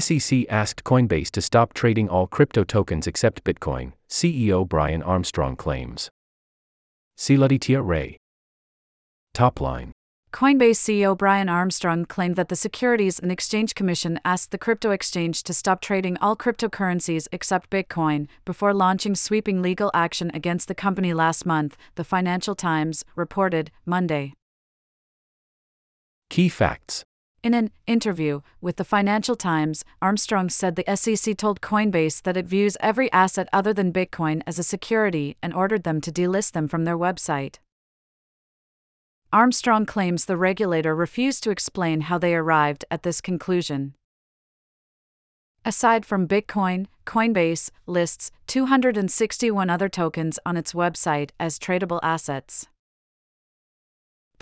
SEC asked Coinbase to stop trading all crypto tokens except Bitcoin, CEO Brian Armstrong claims. Siladitya Ray. Top line. Coinbase CEO Brian Armstrong claimed that the Securities and Exchange Commission asked the crypto exchange to stop trading all cryptocurrencies except Bitcoin before launching sweeping legal action against the company last month, the Financial Times reported Monday. Key facts. In an interview with the Financial Times, Armstrong said the SEC told Coinbase that it views every asset other than Bitcoin as a security and ordered them to delist them from their website. Armstrong claims the regulator refused to explain how they arrived at this conclusion. Aside from Bitcoin, Coinbase lists 261 other tokens on its website as tradable assets.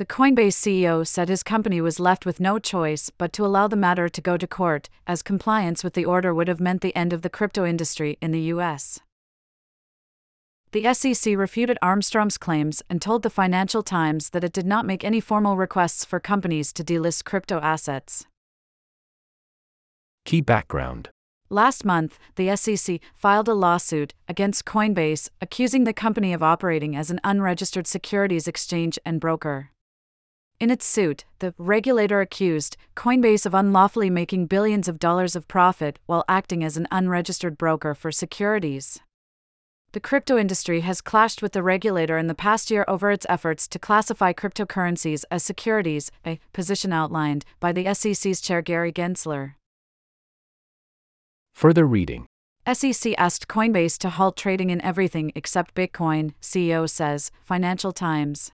The Coinbase CEO said his company was left with no choice but to allow the matter to go to court, as compliance with the order would have meant the end of the crypto industry in the U.S. The SEC refuted Armstrong's claims and told the Financial Times that it did not make any formal requests for companies to delist crypto assets. Key background Last month, the SEC filed a lawsuit against Coinbase accusing the company of operating as an unregistered securities exchange and broker. In its suit, the regulator accused Coinbase of unlawfully making billions of dollars of profit while acting as an unregistered broker for securities. The crypto industry has clashed with the regulator in the past year over its efforts to classify cryptocurrencies as securities, a position outlined by the SEC's chair Gary Gensler. Further reading SEC asked Coinbase to halt trading in everything except Bitcoin, CEO says, Financial Times.